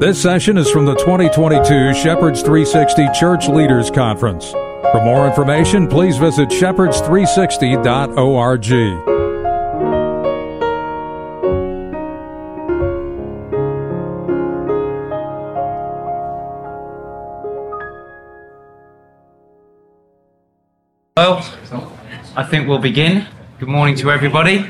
This session is from the 2022 Shepherds 360 Church Leaders Conference. For more information, please visit shepherds360.org. Well, I think we'll begin. Good morning to everybody.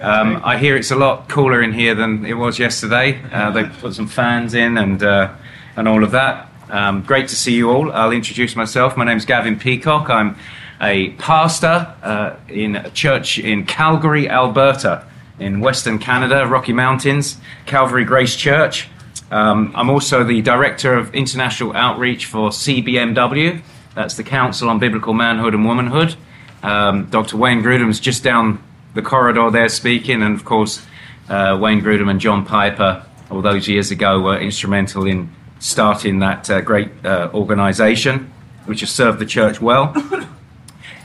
Um, I hear it's a lot cooler in here than it was yesterday. Uh, they put some fans in and uh, and all of that. Um, great to see you all. I'll introduce myself. My name's Gavin Peacock. I'm a pastor uh, in a church in Calgary, Alberta, in Western Canada, Rocky Mountains, Calvary Grace Church. Um, I'm also the director of international outreach for CBMW. That's the Council on Biblical Manhood and Womanhood. Um, Dr. Wayne Grudem's just down the corridor there speaking, and of course, uh, Wayne Grudem and John Piper, all those years ago, were instrumental in starting that uh, great uh, organisation, which has served the church well.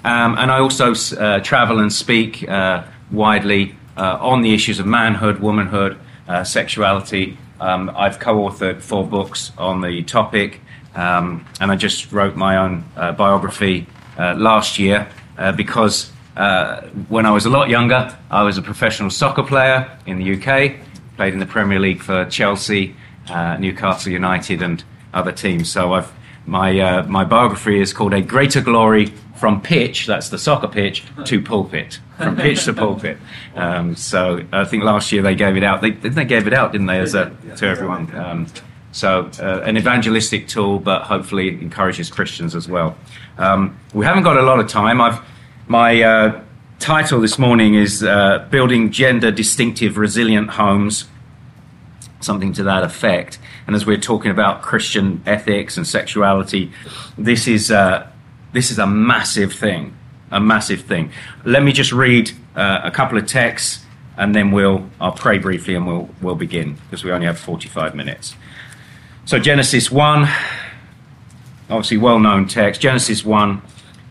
Um, and I also uh, travel and speak uh, widely uh, on the issues of manhood, womanhood, sexuality. Um, I've co authored four books on the topic, um, and I just wrote my own biography last year because uh, when I was a lot younger, I was a professional soccer player in the UK, played in the Premier League for Chelsea, uh, Newcastle United, and other teams. So I've, my, uh, my biography is called A Greater Glory from Pitch, that's the soccer pitch, to pulpit. From pitch to pulpit. Um, so I think last year they gave it out. They, they gave it out, didn't they, as a, to everyone? Um, so, uh, an evangelistic tool, but hopefully encourages Christians as well. Um, we haven't got a lot of time. I've my uh, title this morning is uh, Building Gender Distinctive Resilient Homes, something to that effect. And as we're talking about Christian ethics and sexuality, this is, uh, this is a massive thing. A massive thing. Let me just read uh, a couple of texts and then we'll, I'll pray briefly and we'll, we'll begin because we only have 45 minutes. So, Genesis 1, obviously well known text. Genesis 1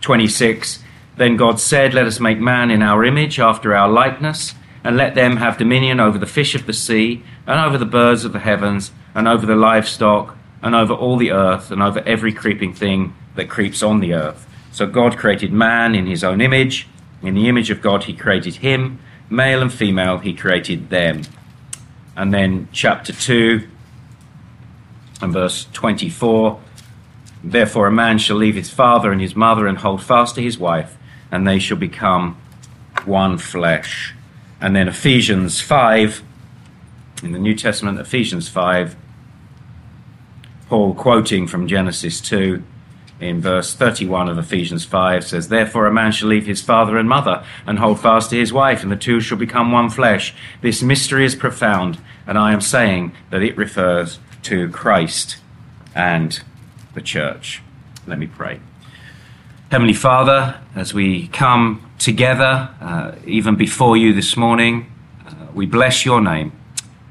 26. Then God said, Let us make man in our image, after our likeness, and let them have dominion over the fish of the sea, and over the birds of the heavens, and over the livestock, and over all the earth, and over every creeping thing that creeps on the earth. So God created man in his own image. In the image of God, he created him. Male and female, he created them. And then chapter 2 and verse 24 Therefore, a man shall leave his father and his mother and hold fast to his wife and they shall become one flesh. And then Ephesians 5, in the New Testament, Ephesians 5, Paul quoting from Genesis 2 in verse 31 of Ephesians 5 says, Therefore a man shall leave his father and mother and hold fast to his wife, and the two shall become one flesh. This mystery is profound, and I am saying that it refers to Christ and the church. Let me pray. Heavenly Father, as we come together, uh, even before you this morning, uh, we bless your name,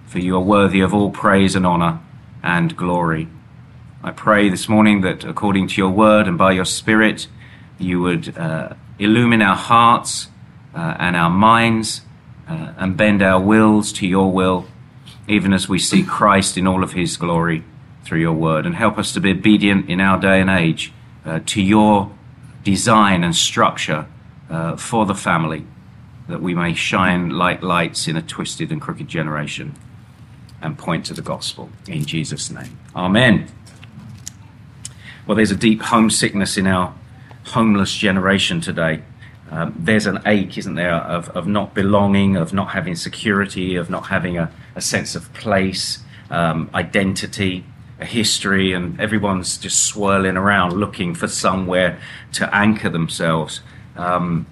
for you are worthy of all praise and honor and glory. I pray this morning that according to your word and by your spirit, you would uh, illumine our hearts uh, and our minds uh, and bend our wills to your will, even as we see Christ in all of his glory through your word, and help us to be obedient in our day and age uh, to your design and structure uh, for the family, that we may shine like lights in a twisted and crooked generation and point to the gospel. In Jesus' name. Amen. Well, there's a deep homesickness in our homeless generation today. Um, there's an ache, isn't there, of, of not belonging, of not having security, of not having a, a sense of place, um, identity a history, and everyone's just swirling around looking for somewhere to anchor themselves. Um,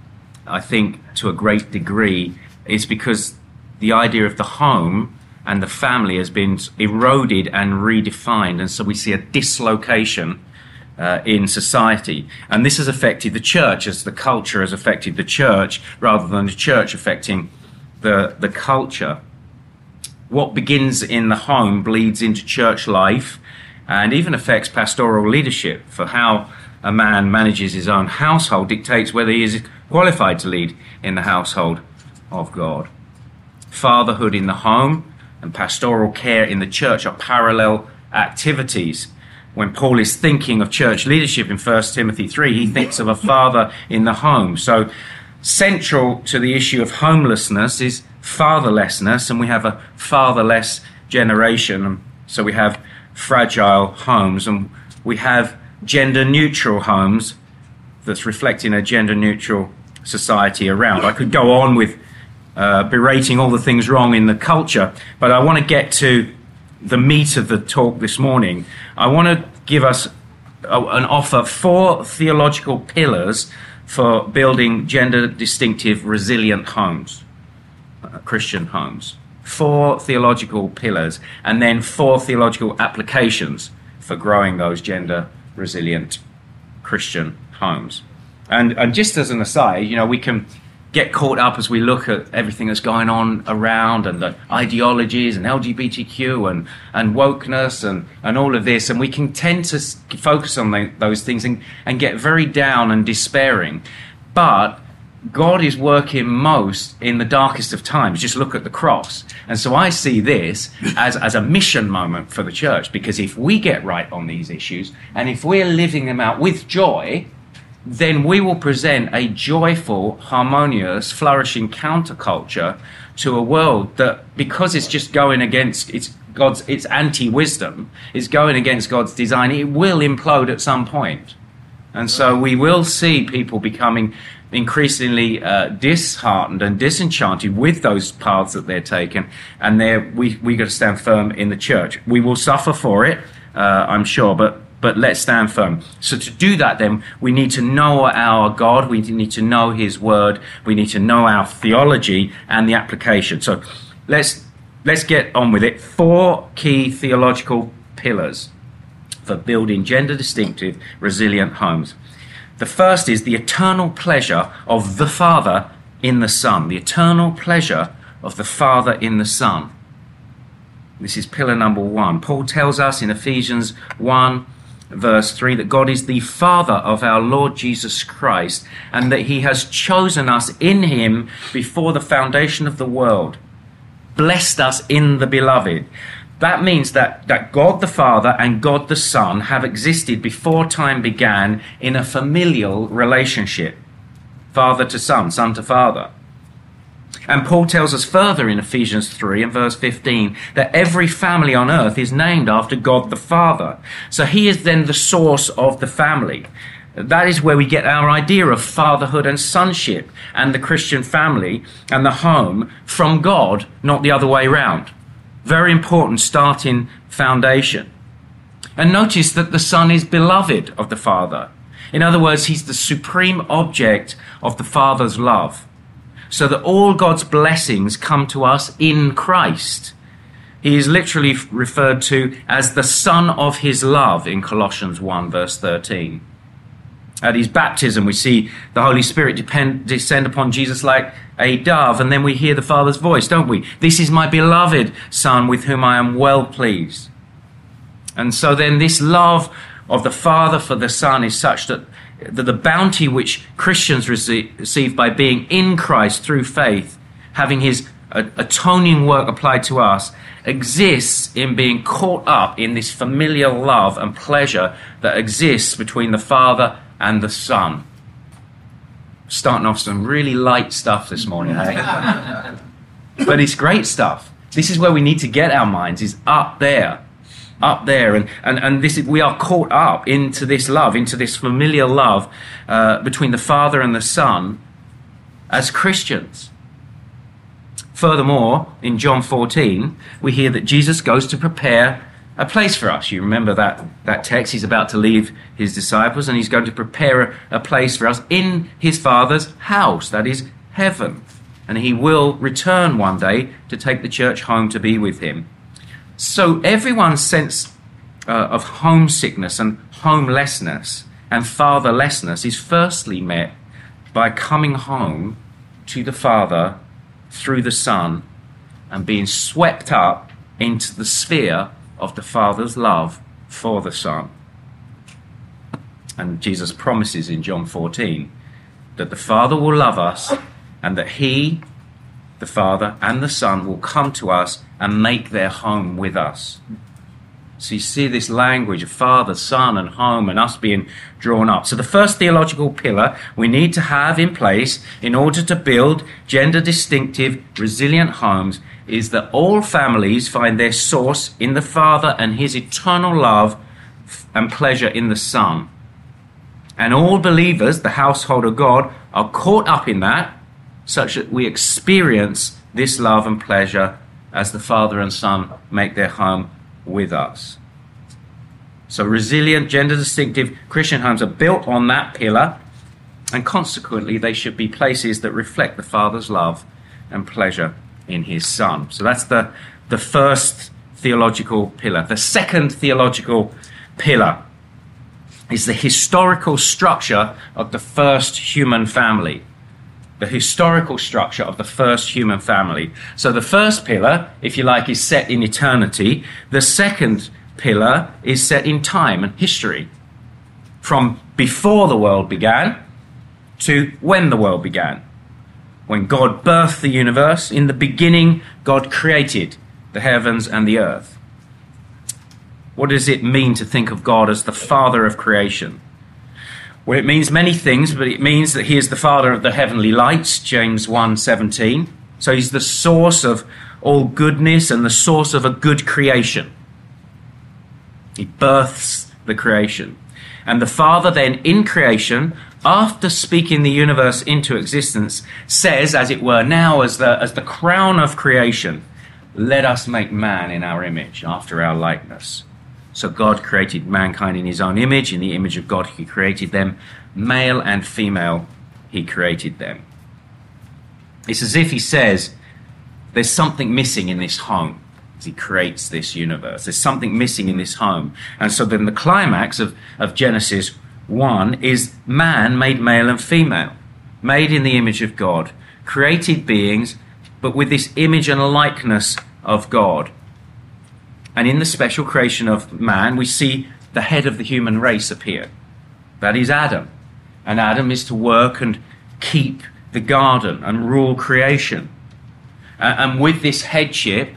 I think to a great degree, it's because the idea of the home and the family has been eroded and redefined, and so we see a dislocation uh, in society. And this has affected the church as the culture has affected the church rather than the church affecting the, the culture what begins in the home bleeds into church life and even affects pastoral leadership for how a man manages his own household dictates whether he is qualified to lead in the household of God. Fatherhood in the home and pastoral care in the church are parallel activities. When Paul is thinking of church leadership in 1 Timothy 3, he thinks of a father in the home. So, central to the issue of homelessness is fatherlessness, and we have a fatherless generation. So, we have fragile homes, and we have gender neutral homes that's reflecting a gender neutral society around. I could go on with uh, berating all the things wrong in the culture, but I want to get to the meat of the talk this morning. I want to give us a, an offer four theological pillars for building gender distinctive, resilient homes, Christian homes. Four theological pillars, and then four theological applications for growing those gender resilient Christian homes. And, and just as an aside, you know, we can get caught up as we look at everything that's going on around and the ideologies and LGBTQ and, and wokeness and, and all of this. And we can tend to focus on the, those things and, and get very down and despairing. But God is working most in the darkest of times. Just look at the cross. And so I see this as, as a mission moment for the church because if we get right on these issues and if we're living them out with joy, then we will present a joyful, harmonious, flourishing counterculture to a world that, because it's just going against its God's, its anti-wisdom, is going against God's design, it will implode at some point. And so we will see people becoming increasingly uh, disheartened and disenchanted with those paths that they're taking, and we we got to stand firm in the church. We will suffer for it, uh, I'm sure, but but let's stand firm. So to do that, then we need to know our God. We need to know His Word. We need to know our theology and the application. So let's let's get on with it. Four key theological pillars for building gender distinctive, resilient homes. The first is the eternal pleasure of the Father in the Son. The eternal pleasure of the Father in the Son. This is pillar number one. Paul tells us in Ephesians 1 verse 3 that God is the Father of our Lord Jesus Christ and that He has chosen us in Him before the foundation of the world, blessed us in the Beloved. That means that, that God the Father and God the Son have existed before time began in a familial relationship father to son, son to father. And Paul tells us further in Ephesians 3 and verse 15 that every family on earth is named after God the Father. So he is then the source of the family. That is where we get our idea of fatherhood and sonship and the Christian family and the home from God, not the other way around. Very important starting foundation. And notice that the Son is beloved of the Father. In other words, he's the supreme object of the Father's love so that all God's blessings come to us in Christ. He is literally referred to as the Son of His love in Colossians 1, verse 13. At his baptism, we see the Holy Spirit depend, descend upon Jesus like a dove, and then we hear the Father's voice, don't we? This is my beloved Son with whom I am well pleased. And so then, this love of the Father for the Son is such that the, the bounty which Christians receive by being in Christ through faith, having his uh, atoning work applied to us, exists in being caught up in this familial love and pleasure that exists between the Father and the Son. Starting off some really light stuff this morning, hey? but it's great stuff. This is where we need to get our minds, is up there up there and, and, and this is, we are caught up into this love into this familiar love uh, between the father and the son as christians furthermore in john 14 we hear that jesus goes to prepare a place for us. You remember that, that text? He's about to leave his disciples and he's going to prepare a, a place for us in his father's house that is heaven. And he will return one day to take the church home to be with him. So everyone's sense uh, of homesickness and homelessness and fatherlessness is firstly met by coming home to the Father through the Son and being swept up into the sphere of the Father's love for the Son. And Jesus promises in John 14 that the Father will love us and that He the Father and the Son, will come to us and make their home with us. So you see this language of Father, Son, and home, and us being drawn up. So the first theological pillar we need to have in place in order to build gender distinctive, resilient homes is that all families find their source in the Father and His eternal love and pleasure in the Son. And all believers, the household of God, are caught up in that such that we experience this love and pleasure as the Father and Son make their home with us. So, resilient, gender distinctive Christian homes are built on that pillar, and consequently, they should be places that reflect the Father's love and pleasure in His Son. So, that's the, the first theological pillar. The second theological pillar is the historical structure of the first human family the historical structure of the first human family. So the first pillar, if you like, is set in eternity. The second pillar is set in time and history. From before the world began to when the world began. When God birthed the universe, in the beginning, God created the heavens and the earth. What does it mean to think of God as the father of creation? Well, it means many things, but it means that he is the father of the heavenly lights, James 1:17. So he's the source of all goodness and the source of a good creation. He births the creation. And the Father then in creation, after speaking the universe into existence, says, as it were, now as the, as the crown of creation, let us make man in our image, after our likeness. So God created mankind in his own image. In the image of God, he created them. Male and female, he created them. It's as if he says, There's something missing in this home. As he creates this universe. There's something missing in this home. And so then the climax of, of Genesis 1 is man made male and female, made in the image of God, created beings, but with this image and likeness of God. And in the special creation of man, we see the head of the human race appear. That is Adam. And Adam is to work and keep the garden and rule creation. and with this headship,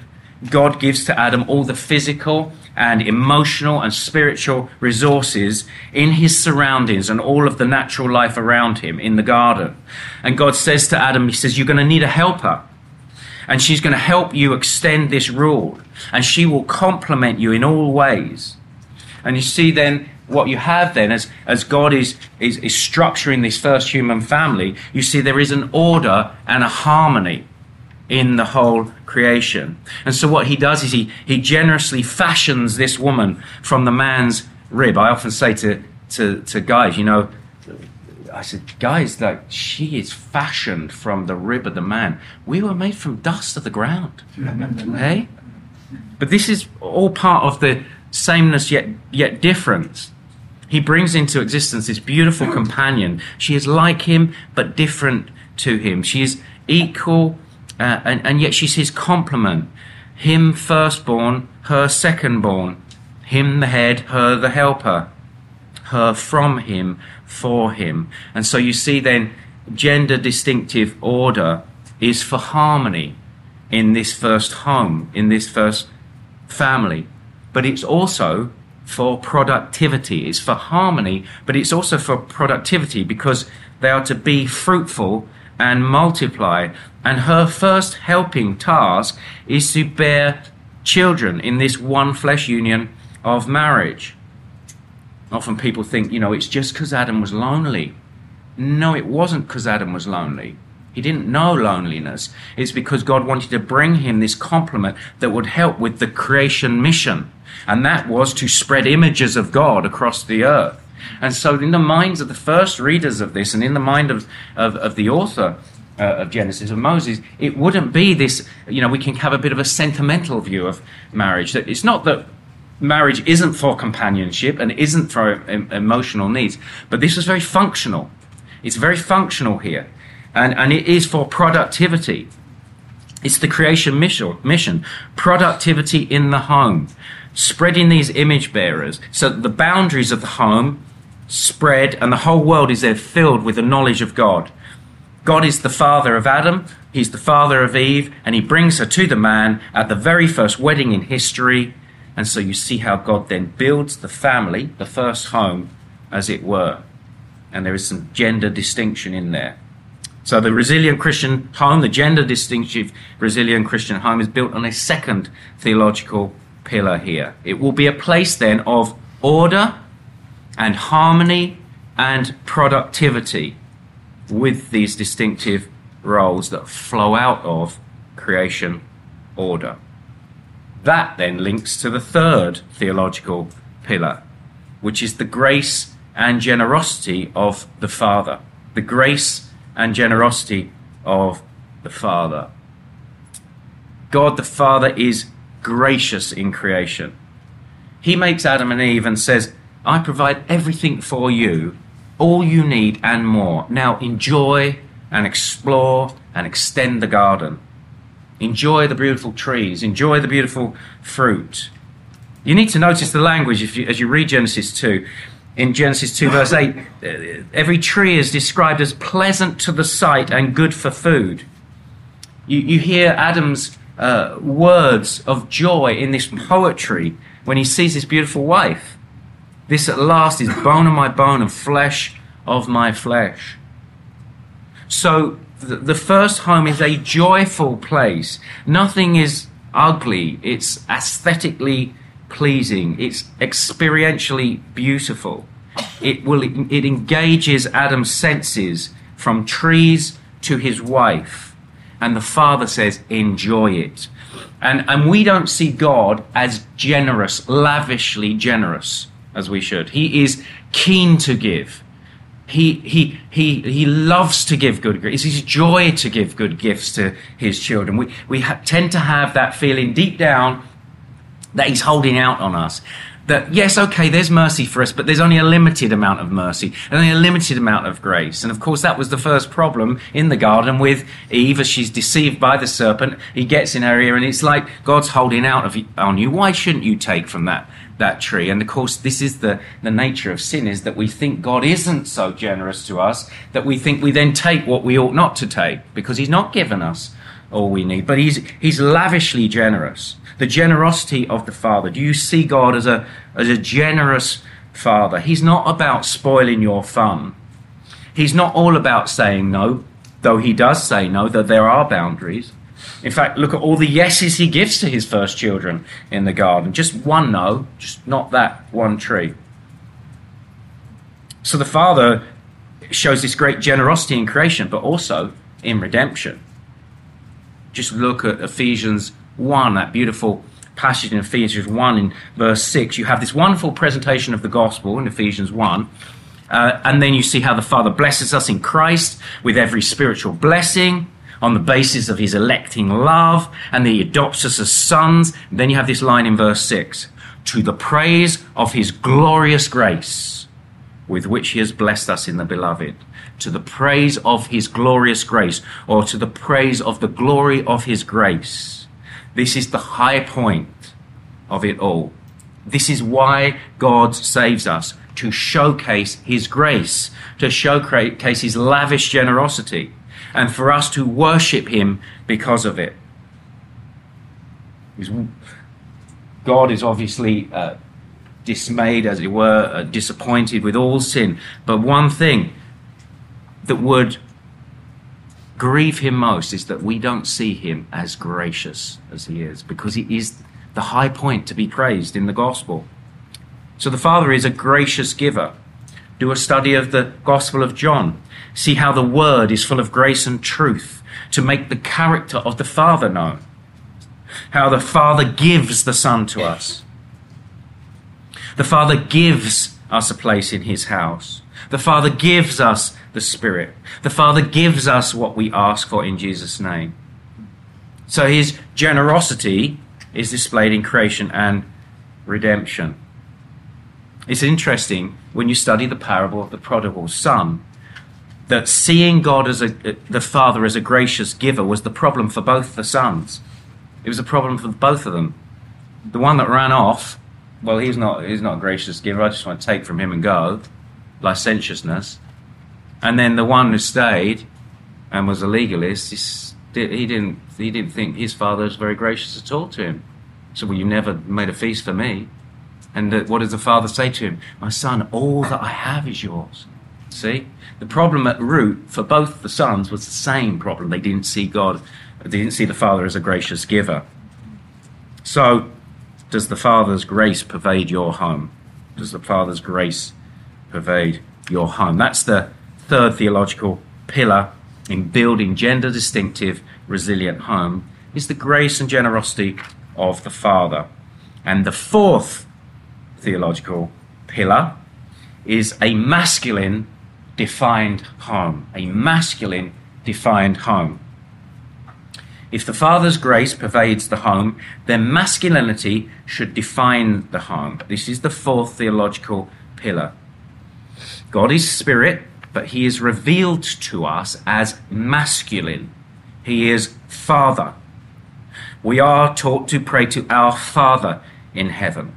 God gives to Adam all the physical and emotional and spiritual resources in his surroundings and all of the natural life around him in the garden. And God says to Adam, He says, You're going to need a helper and she's going to help you extend this rule, and she will complement you in all ways. And you see then what you have then as, as God is, is, is structuring this first human family, you see there is an order and a harmony in the whole creation. And so what he does is he, he generously fashions this woman from the man's rib. I often say to, to, to guys, you know, I said, guys, like she is fashioned from the rib of the man. We were made from dust of the ground. hey? But this is all part of the sameness yet yet difference. He brings into existence this beautiful companion. She is like him, but different to him. She is equal, uh, and, and yet she's his complement. Him firstborn, her secondborn. Him the head, her the helper. Her from him, for him. And so you see then gender distinctive order is for harmony in this first home, in this first family. But it's also for productivity. It's for harmony, but it's also for productivity because they are to be fruitful and multiply. And her first helping task is to bear children in this one flesh union of marriage. Often people think, you know, it's just because Adam was lonely. No, it wasn't because Adam was lonely. He didn't know loneliness. It's because God wanted to bring him this complement that would help with the creation mission. And that was to spread images of God across the earth. And so, in the minds of the first readers of this, and in the mind of, of, of the author uh, of Genesis, of Moses, it wouldn't be this, you know, we can have a bit of a sentimental view of marriage. That it's not that marriage isn't for companionship and isn't for emotional needs, but this was very functional. It's very functional here, and, and it is for productivity. It's the creation mission, mission, productivity in the home, spreading these image bearers so that the boundaries of the home spread and the whole world is there filled with the knowledge of God. God is the father of Adam, He's the father of Eve, and he brings her to the man at the very first wedding in history. And so you see how God then builds the family, the first home, as it were. And there is some gender distinction in there. So the resilient Christian home, the gender distinctive resilient Christian home, is built on a second theological pillar here. It will be a place then of order and harmony and productivity with these distinctive roles that flow out of creation order. That then links to the third theological pillar, which is the grace and generosity of the Father. The grace and generosity of the Father. God the Father is gracious in creation. He makes Adam and Eve and says, I provide everything for you, all you need and more. Now enjoy and explore and extend the garden. Enjoy the beautiful trees, enjoy the beautiful fruit. You need to notice the language you, as you read Genesis 2 in Genesis 2, verse 8, uh, every tree is described as pleasant to the sight and good for food. You, you hear Adam's uh, words of joy in this poetry when he sees his beautiful wife. This at last is bone of my bone and flesh of my flesh. So the, first home is a joyful place. Nothing is ugly, it's aesthetically pleasing. It's experientially beautiful. It will it engages Adam's senses from trees to his wife. And the father says, enjoy it. And, and we don't see God as generous, lavishly generous as we should. He is keen to give. He, he, he, he loves to give good gifts. It's his joy to give good gifts to his children. We, we ha- tend to have that feeling deep down that he's holding out on us. That, yes, okay, there's mercy for us, but there's only a limited amount of mercy and only a limited amount of grace. And of course, that was the first problem in the garden with Eve as she's deceived by the serpent. He gets in her ear and it's like God's holding out on you. Why shouldn't you take from that? That tree. And of course, this is the, the nature of sin is that we think God isn't so generous to us that we think we then take what we ought not to take because He's not given us all we need. But He's, he's lavishly generous the generosity of the Father? Do you see God as a, as a generous Father? He's not about spoiling your fun. He's not all about saying no, though he does say no, that there are boundaries. In fact, look at all the yeses he gives to his first children in the garden. Just one no, just not that one tree. So the Father shows this great generosity in creation, but also in redemption. Just look at Ephesians 1, that beautiful passage in Ephesians 1 in verse 6, you have this wonderful presentation of the gospel in Ephesians 1. Uh, and then you see how the Father blesses us in Christ with every spiritual blessing on the basis of his electing love, and that he adopts us as sons. And then you have this line in verse 6 to the praise of his glorious grace with which he has blessed us in the beloved. To the praise of his glorious grace, or to the praise of the glory of his grace. This is the high point of it all. This is why God saves us to showcase His grace, to showcase His lavish generosity, and for us to worship Him because of it. God is obviously uh, dismayed, as it were, uh, disappointed with all sin. But one thing that would grieve him most is that we don't see him as gracious as he is, because he is the high point to be praised in the gospel. So the Father is a gracious giver. Do a study of the Gospel of John. See how the Word is full of grace and truth to make the character of the Father known. How the Father gives the Son to us. The Father gives us a place in His house. The Father gives us the Spirit. The Father gives us what we ask for in Jesus' name. So his generosity is displayed in creation and redemption. It's interesting when you study the parable of the prodigal son that seeing God as a, the Father as a gracious giver was the problem for both the sons. It was a problem for both of them. The one that ran off, well, he's not, he's not a gracious giver. I just want to take from him and go. Licentiousness. And then the one who stayed and was a legalist, he didn't, he didn't think his father was very gracious at all to him. So, well, you never made a feast for me. And uh, what does the father say to him? My son, all that I have is yours. See? The problem at root for both the sons was the same problem. They didn't see God, they didn't see the father as a gracious giver. So, does the father's grace pervade your home? Does the father's grace pervade your home? That's the third theological pillar in building gender distinctive, resilient home is the grace and generosity of the Father. And the fourth theological pillar is a masculine defined home. A masculine defined home. If the Father's grace pervades the home, then masculinity should define the home. This is the fourth theological pillar. God is spirit, but he is revealed to us as masculine. He is Father. We are taught to pray to our Father in heaven.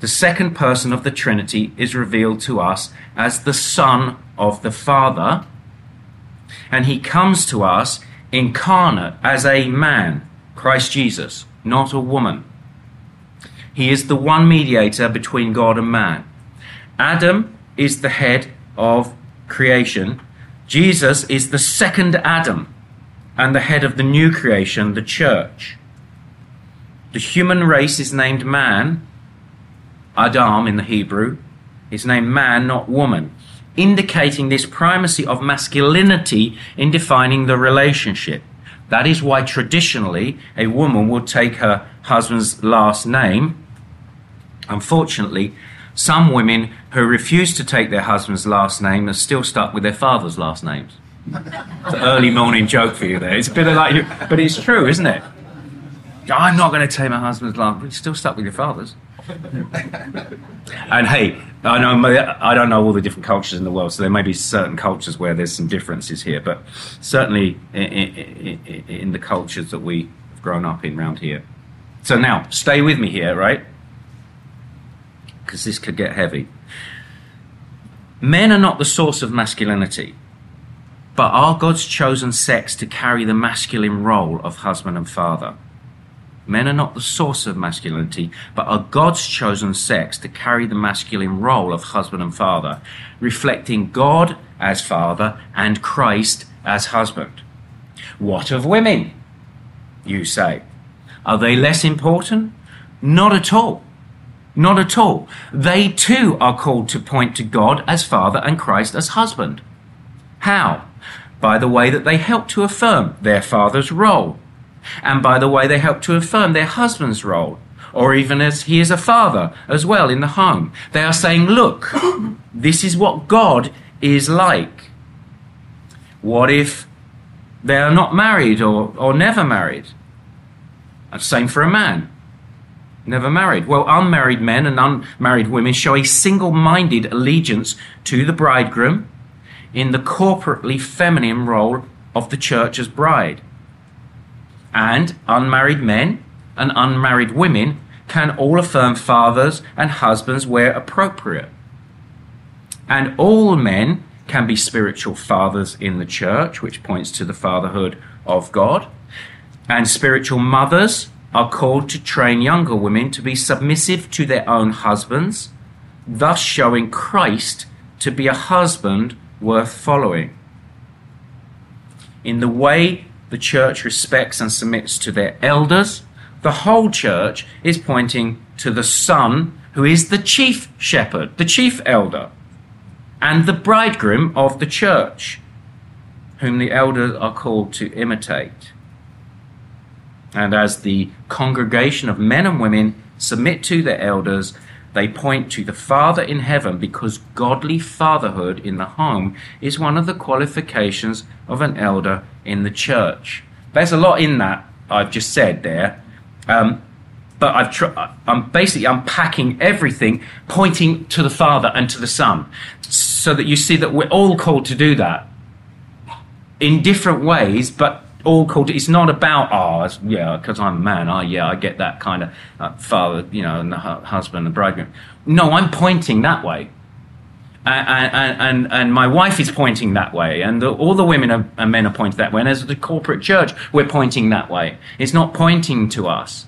The second person of the Trinity is revealed to us as the Son of the Father, and he comes to us incarnate as a man, Christ Jesus, not a woman. He is the one mediator between God and man. Adam is the head of creation, Jesus is the second Adam and the head of the new creation, the church. The human race is named man, Adam in the Hebrew, is named man, not woman, indicating this primacy of masculinity in defining the relationship. That is why traditionally a woman would take her husband's last name. Unfortunately, some women who refuse to take their husband's last name are still stuck with their father's last names. It's an early morning joke for you there. It's a bit of like, but it's true, isn't it? I'm not going to take my husband's last. But you're still stuck with your father's. and hey, I know I don't know all the different cultures in the world, so there may be certain cultures where there's some differences here, but certainly in, in, in the cultures that we've grown up in around here. So now, stay with me here, right? because this could get heavy. Men are not the source of masculinity, but are God's chosen sex to carry the masculine role of husband and father. Men are not the source of masculinity, but are God's chosen sex to carry the masculine role of husband and father, reflecting God as father and Christ as husband. What of women? You say. Are they less important? Not at all. Not at all. They too are called to point to God as Father and Christ as husband. How? By the way that they help to affirm their father's role, and by the way they help to affirm their husband's role, or even as he is a father as well in the home. They are saying, Look, this is what God is like. What if they are not married or, or never married? Same for a man never married. Well, unmarried men and unmarried women show a single minded allegiance to the bridegroom in the corporately feminine role of the church as bride. And unmarried men and unmarried women can all affirm fathers and husbands where appropriate. And all men can be spiritual fathers in the church, which points to the fatherhood of God. And spiritual mothers are called to train younger women to be submissive to their own husbands, thus showing Christ to be a husband worth following. In the way the church respects and submits to their elders, the whole church is pointing to the Son, who is the chief shepherd, the chief elder, and the bridegroom of the church, whom the elders are called to imitate. And as the congregation of men and women submit to their elders, they point to the Father in heaven because godly fatherhood in the home is one of the qualifications of an elder in the church. There's a lot in that I've just said there. Um, but I've tr- I'm basically unpacking everything, pointing to the Father and to the Son, so that you see that we're all called to do that in different ways, but all called. It's not about ours, oh, yeah, because I'm a man. Oh, yeah, I get that kind of uh, father, you know, and the hu- husband and bridegroom. No, I'm pointing that way. And, and, and my wife is pointing that way, and the, all the women are, and men are pointing that way, and as the corporate church, we're pointing that way. It's not pointing to us.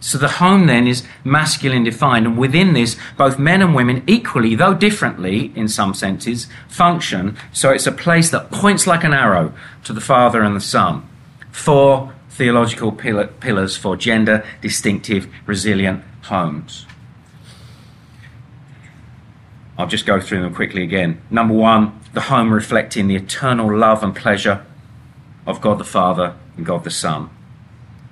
So the home then is masculine defined, and within this, both men and women equally, though differently in some senses, function. So it's a place that points like an arrow to the Father and the Son. Four theological pillars for gender distinctive, resilient homes. I'll just go through them quickly again. Number one, the home reflecting the eternal love and pleasure of God the Father and God the Son.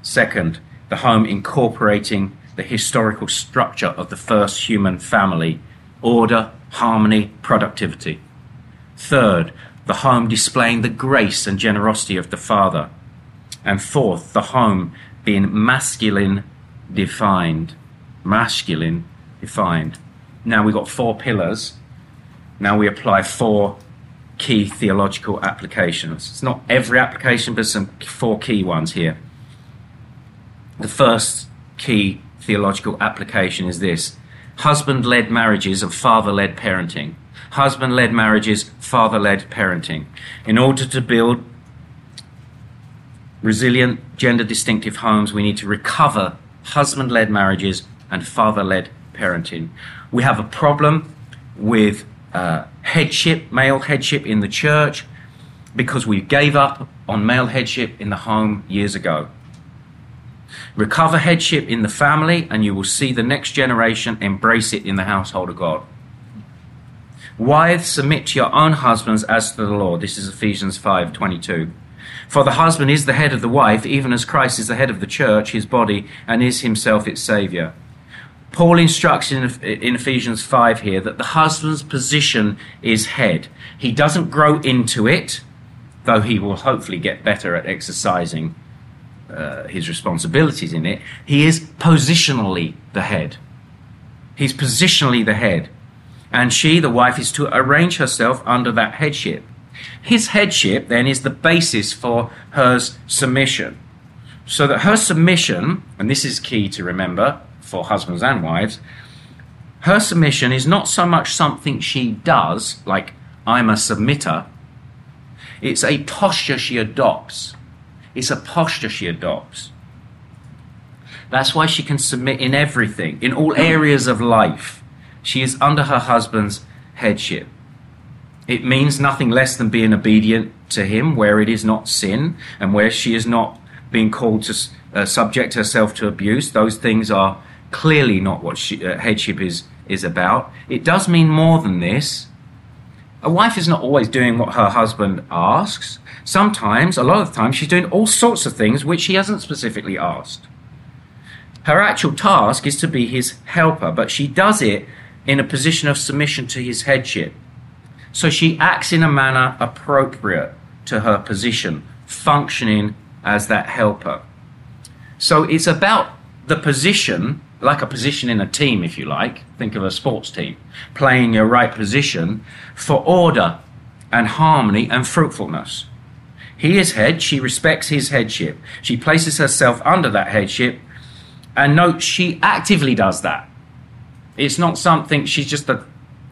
Second, the home incorporating the historical structure of the first human family order, harmony, productivity. Third, the home displaying the grace and generosity of the Father. And fourth, the home being masculine defined. Masculine defined. Now we've got four pillars. Now we apply four key theological applications. It's not every application, but some four key ones here. The first key theological application is this husband led marriages and father led parenting. Husband led marriages, father led parenting. In order to build resilient, gender distinctive homes, we need to recover husband led marriages and father led parenting. We have a problem with uh, headship, male headship in the church, because we gave up on male headship in the home years ago. Recover headship in the family, and you will see the next generation embrace it in the household of God. Wives, submit to your own husbands as to the Lord. This is Ephesians 5 22. For the husband is the head of the wife, even as Christ is the head of the church, his body, and is himself its Saviour. Paul instructs in, in Ephesians 5 here that the husband's position is head. He doesn't grow into it, though he will hopefully get better at exercising uh, his responsibilities in it. He is positionally the head. He's positionally the head. And she, the wife, is to arrange herself under that headship. His headship then is the basis for her submission. So that her submission, and this is key to remember, for husbands and wives, her submission is not so much something she does, like I'm a submitter, it's a posture she adopts. It's a posture she adopts. That's why she can submit in everything, in all areas of life. She is under her husband's headship. It means nothing less than being obedient to him where it is not sin and where she is not being called to uh, subject herself to abuse. Those things are clearly not what she, uh, headship is, is about. It does mean more than this. A wife is not always doing what her husband asks. Sometimes, a lot of the time, she's doing all sorts of things which he hasn't specifically asked. Her actual task is to be his helper, but she does it in a position of submission to his headship. So she acts in a manner appropriate to her position, functioning as that helper. So it's about the position like a position in a team, if you like. Think of a sports team playing your right position for order and harmony and fruitfulness. He is head, she respects his headship. She places herself under that headship, and note she actively does that. It's not something she's just a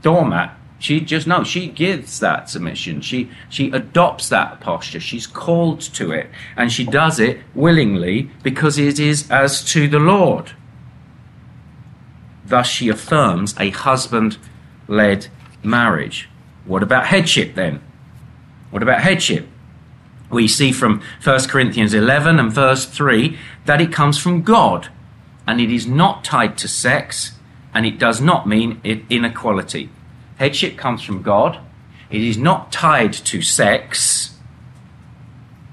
doormat. She just no, she gives that submission. She she adopts that posture. She's called to it, and she does it willingly because it is as to the Lord. Thus, she affirms a husband led marriage. What about headship then? What about headship? We see from 1 Corinthians 11 and verse 3 that it comes from God and it is not tied to sex and it does not mean inequality. Headship comes from God. It is not tied to sex,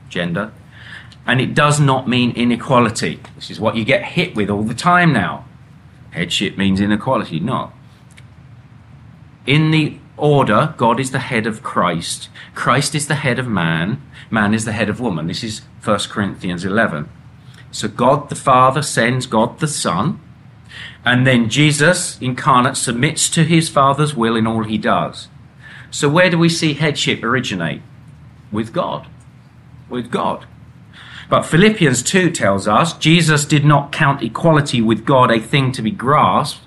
gender, and it does not mean inequality. This is what you get hit with all the time now. Headship means inequality, not. In the order, God is the head of Christ. Christ is the head of man. Man is the head of woman. This is 1 Corinthians 11. So God the Father sends God the Son. And then Jesus incarnate submits to his Father's will in all he does. So where do we see headship originate? With God. With God. But Philippians 2 tells us Jesus did not count equality with God a thing to be grasped.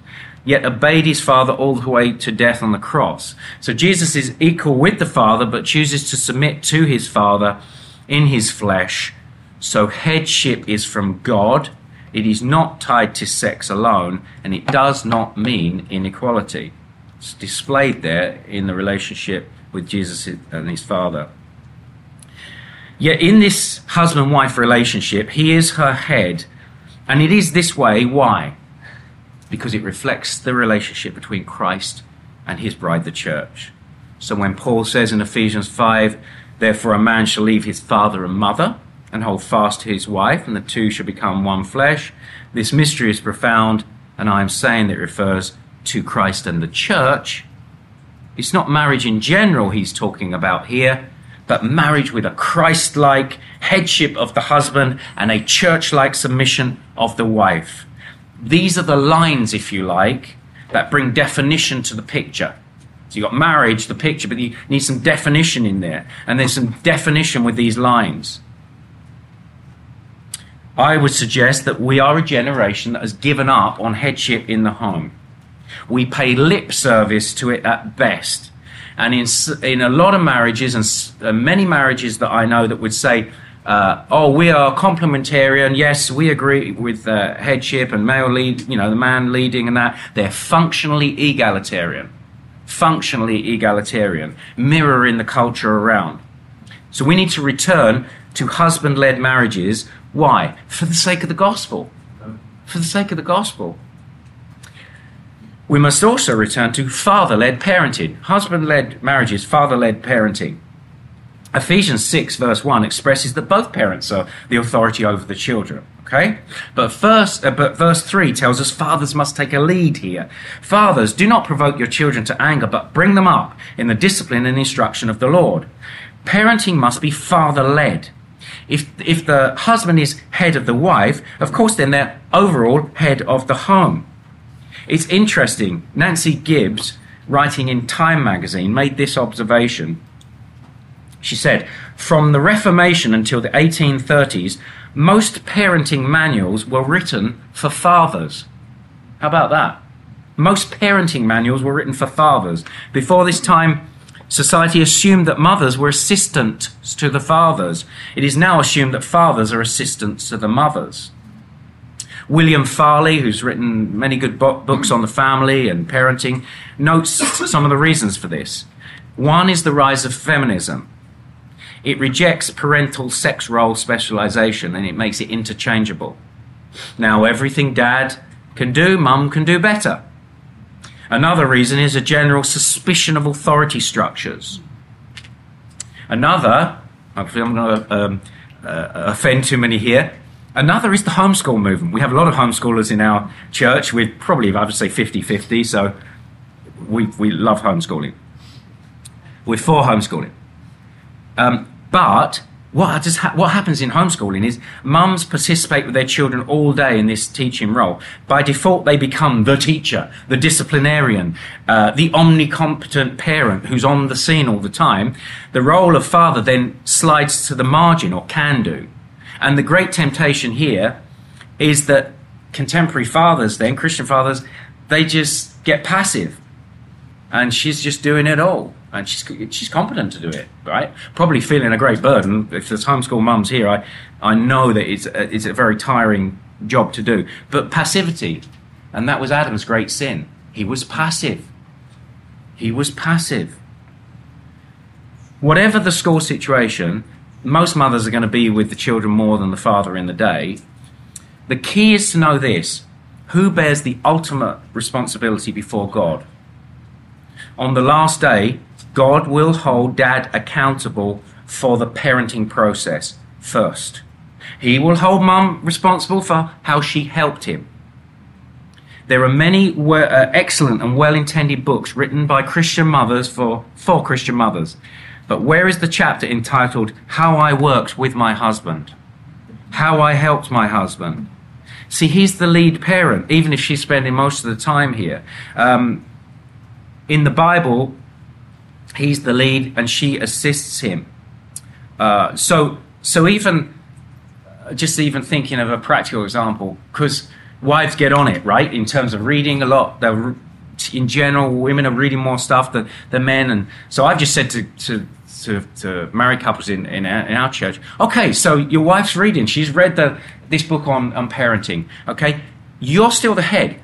yet obeyed his Father all the way to death on the cross. So Jesus is equal with the Father, but chooses to submit to his Father in his flesh. So headship is from God. It is not tied to sex alone, and it does not mean inequality. It's displayed there in the relationship with Jesus and his Father. Yet in this husband wife relationship, he is her head. And it is this way. Why? Because it reflects the relationship between Christ and his bride, the church. So when Paul says in Ephesians 5, therefore a man shall leave his father and mother and hold fast to his wife, and the two shall become one flesh, this mystery is profound, and I am saying that it refers to Christ and the church. It's not marriage in general he's talking about here but marriage with a Christ like headship of the husband and a church like submission of the wife. These are the lines, if you like, that bring definition to the picture. So you've got marriage, the picture, but you need some definition in there. And there's some definition with these lines. I would suggest that we are a generation that has given up on headship in the home. We pay lip service to it at best. And in, in a lot of marriages, and uh, many marriages that I know that would say, uh, oh, we are complementarian. Yes, we agree with uh, headship and male lead, you know, the man leading and that. They're functionally egalitarian. Functionally egalitarian, mirroring the culture around. So we need to return to husband led marriages. Why? For the sake of the gospel. For the sake of the gospel. We must also return to father led parenting. Husband led marriages, father led parenting. Ephesians 6, verse 1 expresses that both parents are the authority over the children. Okay? But, first, uh, but verse 3 tells us fathers must take a lead here. Fathers, do not provoke your children to anger, but bring them up in the discipline and instruction of the Lord. Parenting must be father led. If, if the husband is head of the wife, of course, then they're overall head of the home. It's interesting. Nancy Gibbs, writing in Time magazine, made this observation. She said, From the Reformation until the 1830s, most parenting manuals were written for fathers. How about that? Most parenting manuals were written for fathers. Before this time, society assumed that mothers were assistants to the fathers. It is now assumed that fathers are assistants to the mothers. William Farley, who's written many good bo- books on the family and parenting, notes some of the reasons for this. One is the rise of feminism. It rejects parental sex role specialization and it makes it interchangeable. Now, everything dad can do, mum can do better. Another reason is a general suspicion of authority structures. Another, I'm going to um, uh, offend too many here, Another is the homeschool movement. We have a lot of homeschoolers in our church. We're probably, I would say, 50 50, so we, we love homeschooling. We're for homeschooling. Um, but what, does ha- what happens in homeschooling is mums participate with their children all day in this teaching role. By default, they become the teacher, the disciplinarian, uh, the omnicompetent parent who's on the scene all the time. The role of father then slides to the margin or can do. And the great temptation here is that contemporary fathers, then Christian fathers, they just get passive, and she's just doing it all, and she's she's competent to do it, right? Probably feeling a great burden. If there's homeschool mums here, I I know that it's a, it's a very tiring job to do. But passivity, and that was Adam's great sin. He was passive. He was passive. Whatever the school situation, most mothers are going to be with the children more than the father in the day. The key is to know this who bears the ultimate responsibility before God? On the last day, God will hold dad accountable for the parenting process first. He will hold mum responsible for how she helped him. There are many uh, excellent and well intended books written by Christian mothers for, for Christian mothers but where is the chapter entitled How I Worked with My Husband? How I Helped My Husband? See, he's the lead parent, even if she's spending most of the time here. Um, in the Bible, he's the lead and she assists him. Uh, so, so even just even thinking of a practical example, because wives get on it, right? In terms of reading a lot, they're in general, women are reading more stuff than, than men. And so I've just said to, to, to, to married couples in, in our, in, our, church, okay, so your wife's reading. She's read the, this book on, on parenting. Okay, you're still the head.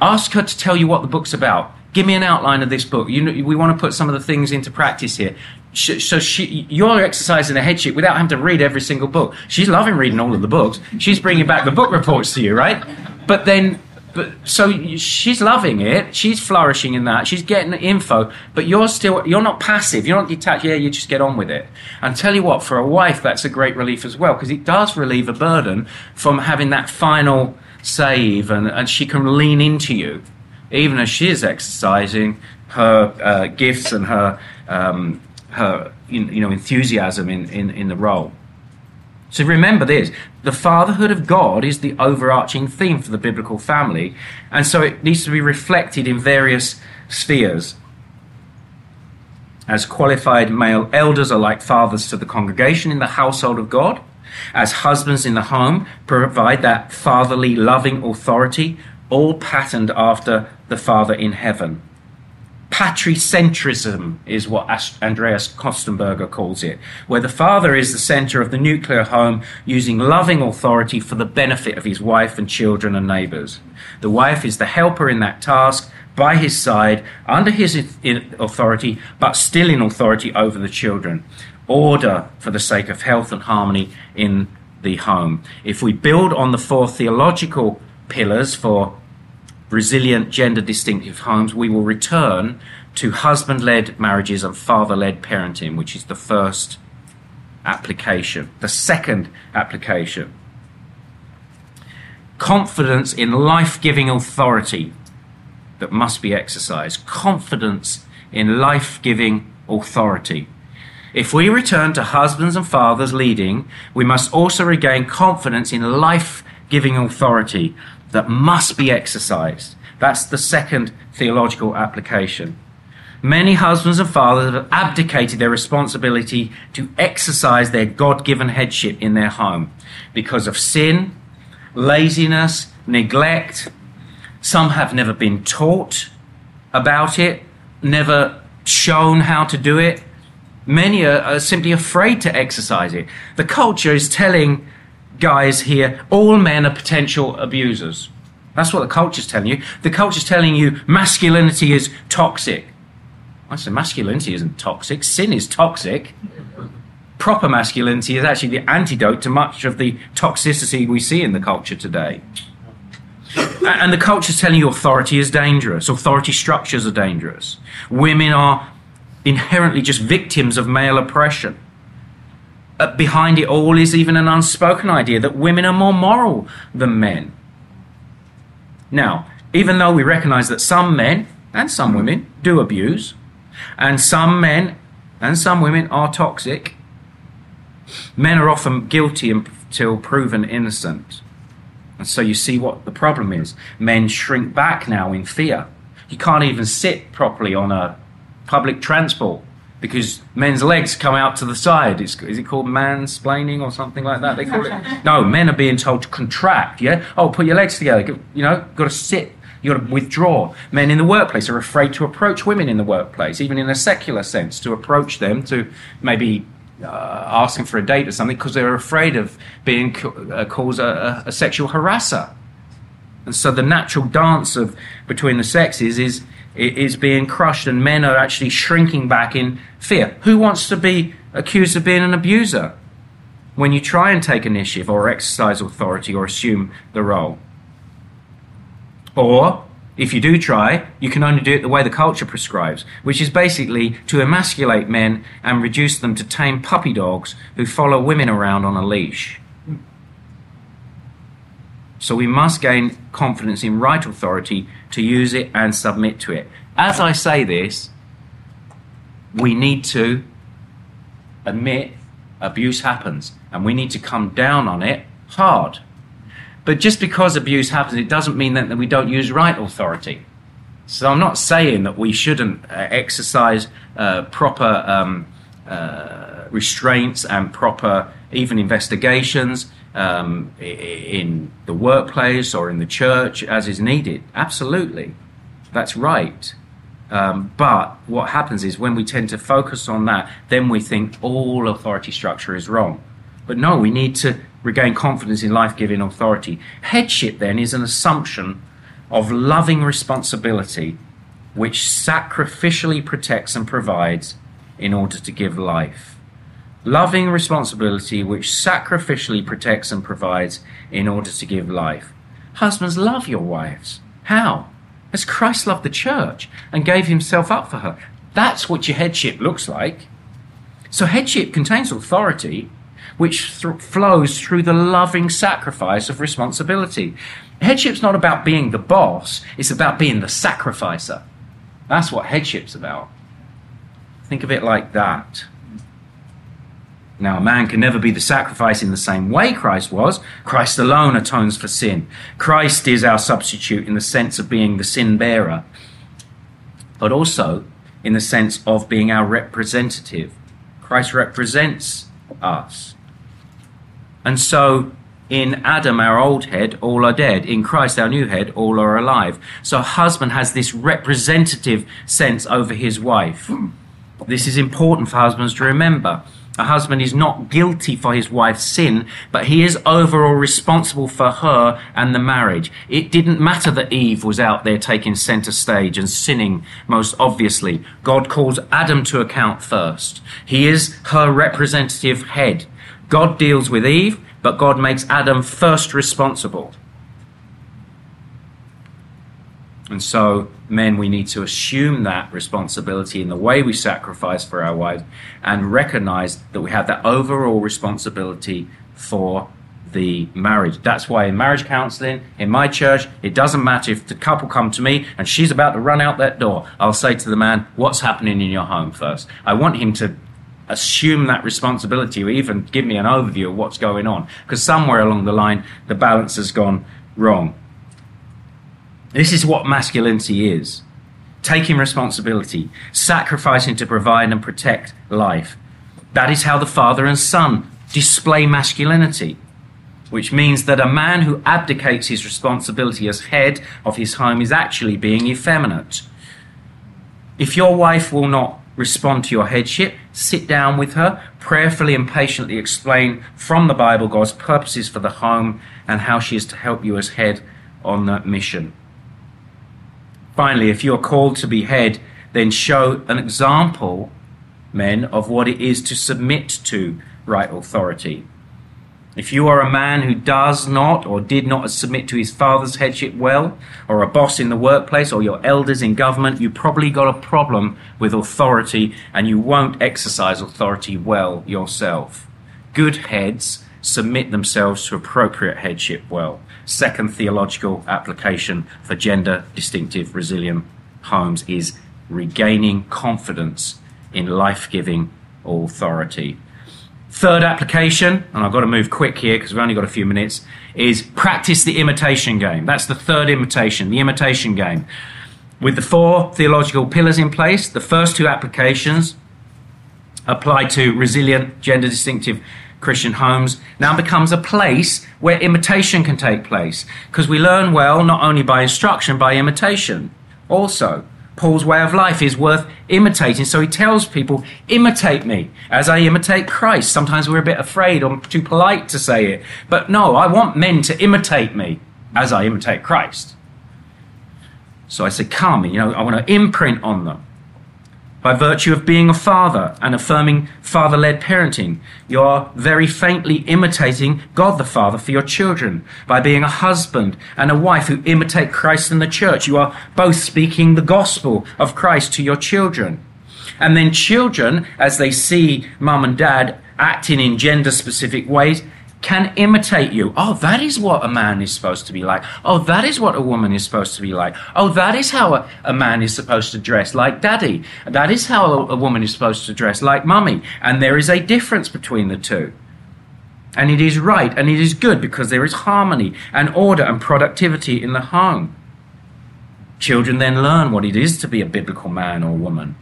Ask her to tell you what the book's about. Give me an outline of this book. You know, we want to put some of the things into practice here. So she, you're exercising the headship without having to read every single book. She's loving reading all of the books. She's bringing back the book reports to you, right? But then but so she's loving it. She's flourishing in that. She's getting info, but you're still you're not passive. You're not detached. Yeah, you just get on with it. And tell you what, for a wife, that's a great relief as well because it does relieve a burden from having that final save, and, and she can lean into you, even as she is exercising her uh, gifts and her um, her you know enthusiasm in, in, in the role. So remember this the fatherhood of God is the overarching theme for the biblical family, and so it needs to be reflected in various spheres. As qualified male elders are like fathers to the congregation in the household of God, as husbands in the home provide that fatherly, loving authority, all patterned after the Father in heaven. Patricentrism is what Andreas Kostenberger calls it, where the father is the center of the nuclear home, using loving authority for the benefit of his wife and children and neighbors. The wife is the helper in that task, by his side, under his authority, but still in authority over the children. Order for the sake of health and harmony in the home. If we build on the four theological pillars for resilient, gender distinctive homes, we will return to husband led marriages and father led parenting, which is the first application. The second application confidence in life giving authority that must be exercised. Confidence in life giving authority. If we return to husbands and fathers leading, we must also regain confidence in life giving authority that must be exercised. That's the second theological application. Many husbands and fathers have abdicated their responsibility to exercise their God given headship in their home because of sin, laziness, neglect. Some have never been taught about it, never shown how to do it. Many are, are simply afraid to exercise it. The culture is telling guys here all men are potential abusers. That's what the culture's telling you. The culture's telling you masculinity is toxic. I say masculinity isn't toxic, sin is toxic. Proper masculinity is actually the antidote to much of the toxicity we see in the culture today. And the culture's telling you authority is dangerous, authority structures are dangerous. Women are inherently just victims of male oppression. Uh, behind it all is even an unspoken idea that women are more moral than men. Now, even though we recognize that some men and some women do abuse, and some men and some women are toxic, men are often guilty until proven innocent. And so you see what the problem is. Men shrink back now in fear. You can't even sit properly on a public transport because men's legs come out to the side. It's, is it called mansplaining or something like that? They call it. No, men are being told to contract. Yeah. Oh, put your legs together. You know, got to sit. You got to withdraw. Men in the workplace are afraid to approach women in the workplace, even in a secular sense, to approach them to maybe uh, ask them for a date or something because they're afraid of being uh, called a, a sexual harasser. And so the natural dance of between the sexes is is being crushed and men are actually shrinking back in fear. Who wants to be accused of being an abuser when you try and take initiative or exercise authority or assume the role? Or, if you do try, you can only do it the way the culture prescribes, which is basically to emasculate men and reduce them to tame puppy dogs who follow women around on a leash. So we must gain confidence in right authority to use it and submit to it. As I say this, we need to admit abuse happens and we need to come down on it hard. But just because abuse happens, it doesn't mean that, we don't use right authority. So I'm not saying that we shouldn't uh, exercise uh, proper um, uh, restraints and proper even investigations um, in the workplace or in the church as is needed. Absolutely. That's right. Um, but what happens is when we tend to focus on that, then we think all authority structure is wrong. But no, we need to regain confidence in life giving authority. Headship then is an assumption of loving responsibility which sacrificially protects and provides in order to give life. Loving responsibility which sacrificially protects and provides in order to give life. Husbands, love your wives. How? As Christ loved the church and gave himself up for her. That's what your headship looks like. So, headship contains authority which th- flows through the loving sacrifice of responsibility. Headship's not about being the boss, it's about being the sacrificer. That's what headship's about. Think of it like that. Now, a man can never be the sacrifice in the same way Christ was. Christ alone atones for sin. Christ is our substitute in the sense of being the sin bearer, but also in the sense of being our representative. Christ represents us. And so, in Adam, our old head, all are dead. In Christ, our new head, all are alive. So, a husband has this representative sense over his wife. This is important for husbands to remember. A husband is not guilty for his wife's sin, but he is overall responsible for her and the marriage. It didn't matter that Eve was out there taking center stage and sinning most obviously. God calls Adam to account first. He is her representative head. God deals with Eve, but God makes Adam first responsible. And so, men, we need to assume that responsibility in the way we sacrifice for our wives and recognize that we have that overall responsibility for the marriage. That's why in marriage counseling, in my church, it doesn't matter if the couple come to me and she's about to run out that door. I'll say to the man, What's happening in your home first? I want him to assume that responsibility or even give me an overview of what's going on because somewhere along the line, the balance has gone wrong. This is what masculinity is taking responsibility, sacrificing to provide and protect life. That is how the father and son display masculinity, which means that a man who abdicates his responsibility as head of his home is actually being effeminate. If your wife will not respond to your headship, sit down with her, prayerfully and patiently explain from the Bible God's purposes for the home and how she is to help you as head on that mission. Finally, if you are called to be head, then show an example, men, of what it is to submit to right authority. If you are a man who does not or did not submit to his father's headship well, or a boss in the workplace, or your elders in government, you probably got a problem with authority and you won't exercise authority well yourself. Good heads submit themselves to appropriate headship well. Second theological application for gender distinctive resilient homes is regaining confidence in life giving authority. Third application, and I've got to move quick here because we've only got a few minutes, is practice the imitation game. That's the third imitation, the imitation game. With the four theological pillars in place, the first two applications apply to resilient, gender distinctive Christian homes now becomes a place where imitation can take place because we learn well not only by instruction, by imitation also. Paul's way of life is worth imitating. So he tells people, imitate me as I imitate Christ. Sometimes we're a bit afraid or too polite to say it. But no, I want men to imitate me as I imitate Christ. So I say, come, you know, I want to imprint on them by virtue of being a father and affirming father led parenting. You are very faintly imitating God the Father for your children. By being a husband and a wife who imitate Christ and the church, you are both speaking the gospel of Christ to your children. And then children, as they see mum and dad acting in gender specific ways, can imitate you. Oh, that is what a man is supposed to be like. Oh, that is what a woman is supposed to be like. Oh, that is how a, a man is supposed to dress, like daddy. That is how a, a woman is supposed to dress, like mummy. And there is a difference between the two. And it is right and it is good because there is harmony and order and productivity in the home. Children then learn what it is to be a biblical man or woman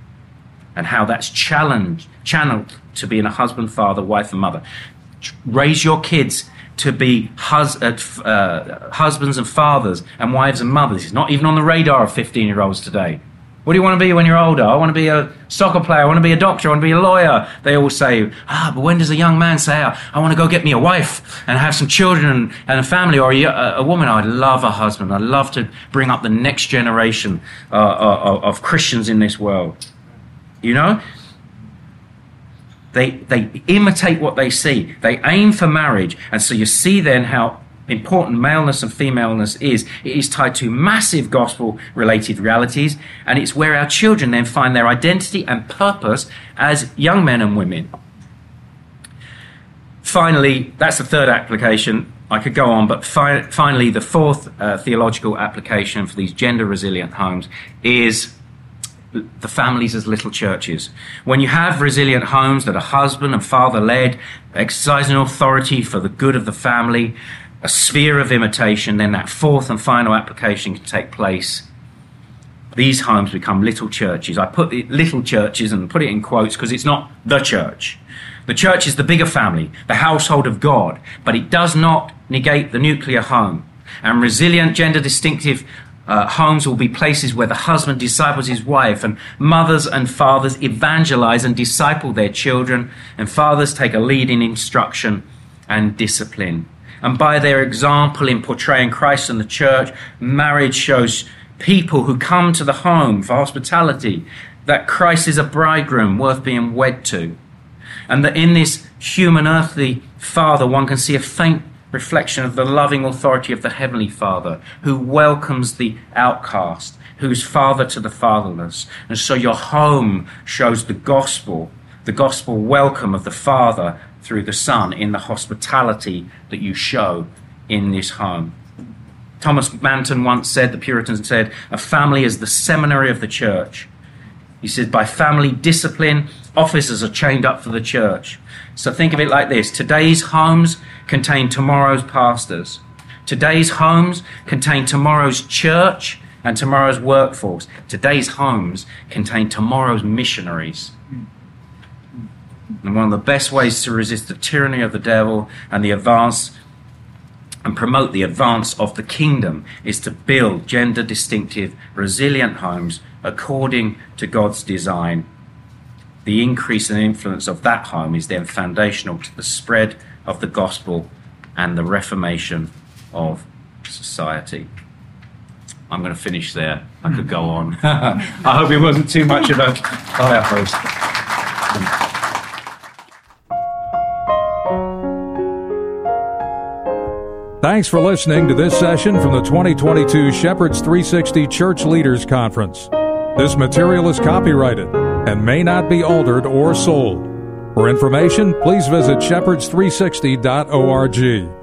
and how that's challenged, channeled to being a husband, father, wife, and mother raise your kids to be hus- uh, uh, husbands and fathers and wives and mothers. It's not even on the radar of 15 year olds today. What do you want to be when you're older? I want to be a soccer player. I want to be a doctor. I want to be a lawyer. They all say, ah, but when does a young man say, ah, I want to go get me a wife and have some children and a family or a, a woman? I'd love a husband. I'd love to bring up the next generation uh, uh, of Christians in this world. You know? They, they imitate what they see. They aim for marriage. And so you see then how important maleness and femaleness is. It is tied to massive gospel related realities, and it's where our children then find their identity and purpose as young men and women. Finally, that's the third application. I could go on, but fi- finally, the fourth uh, theological application for these gender resilient homes is the families as little churches. When you have resilient homes that are husband and father led, exercising authority for the good of the family, a sphere of imitation, then that fourth and final application can take place. These homes become little churches. I put the little churches and put it in quotes because it's not the church. The church is the bigger family, the household of God, but it does not negate the nuclear home. And resilient, gender distinctive uh, homes will be places where the husband disciples his wife, and mothers and fathers evangelize and disciple their children, and fathers take a lead in instruction and discipline. And by their example in portraying Christ and the church, marriage shows people who come to the home for hospitality that Christ is a bridegroom worth being wed to. And that in this human earthly father, one can see a faint reflection of the loving authority of the Heavenly Father who welcomes the outcast, who's father to the fatherless. And so your home shows the gospel, the gospel welcome of the Father through the Son in the hospitality that you show in this home. Thomas Manton once said, the Puritans said, a family is the seminary of the church. He said, by family discipline, officers are chained up for the church. So think of it like this today's homes contain tomorrow's pastors. Today's homes contain tomorrow's church and tomorrow's workforce. Today's homes contain tomorrow's missionaries. And one of the best ways to resist the tyranny of the devil and the advance and promote the advance of the kingdom is to build gender distinctive, resilient homes according to God's design. The increase and influence of that home is then foundational to the spread of the gospel and the reformation of society. I'm going to finish there. I could go on. I hope it wasn't too much of a fire. Thanks for listening to this session from the 2022 Shepherds 360 Church Leaders Conference. This material is copyrighted and may not be altered or sold. For information, please visit shepherds360.org.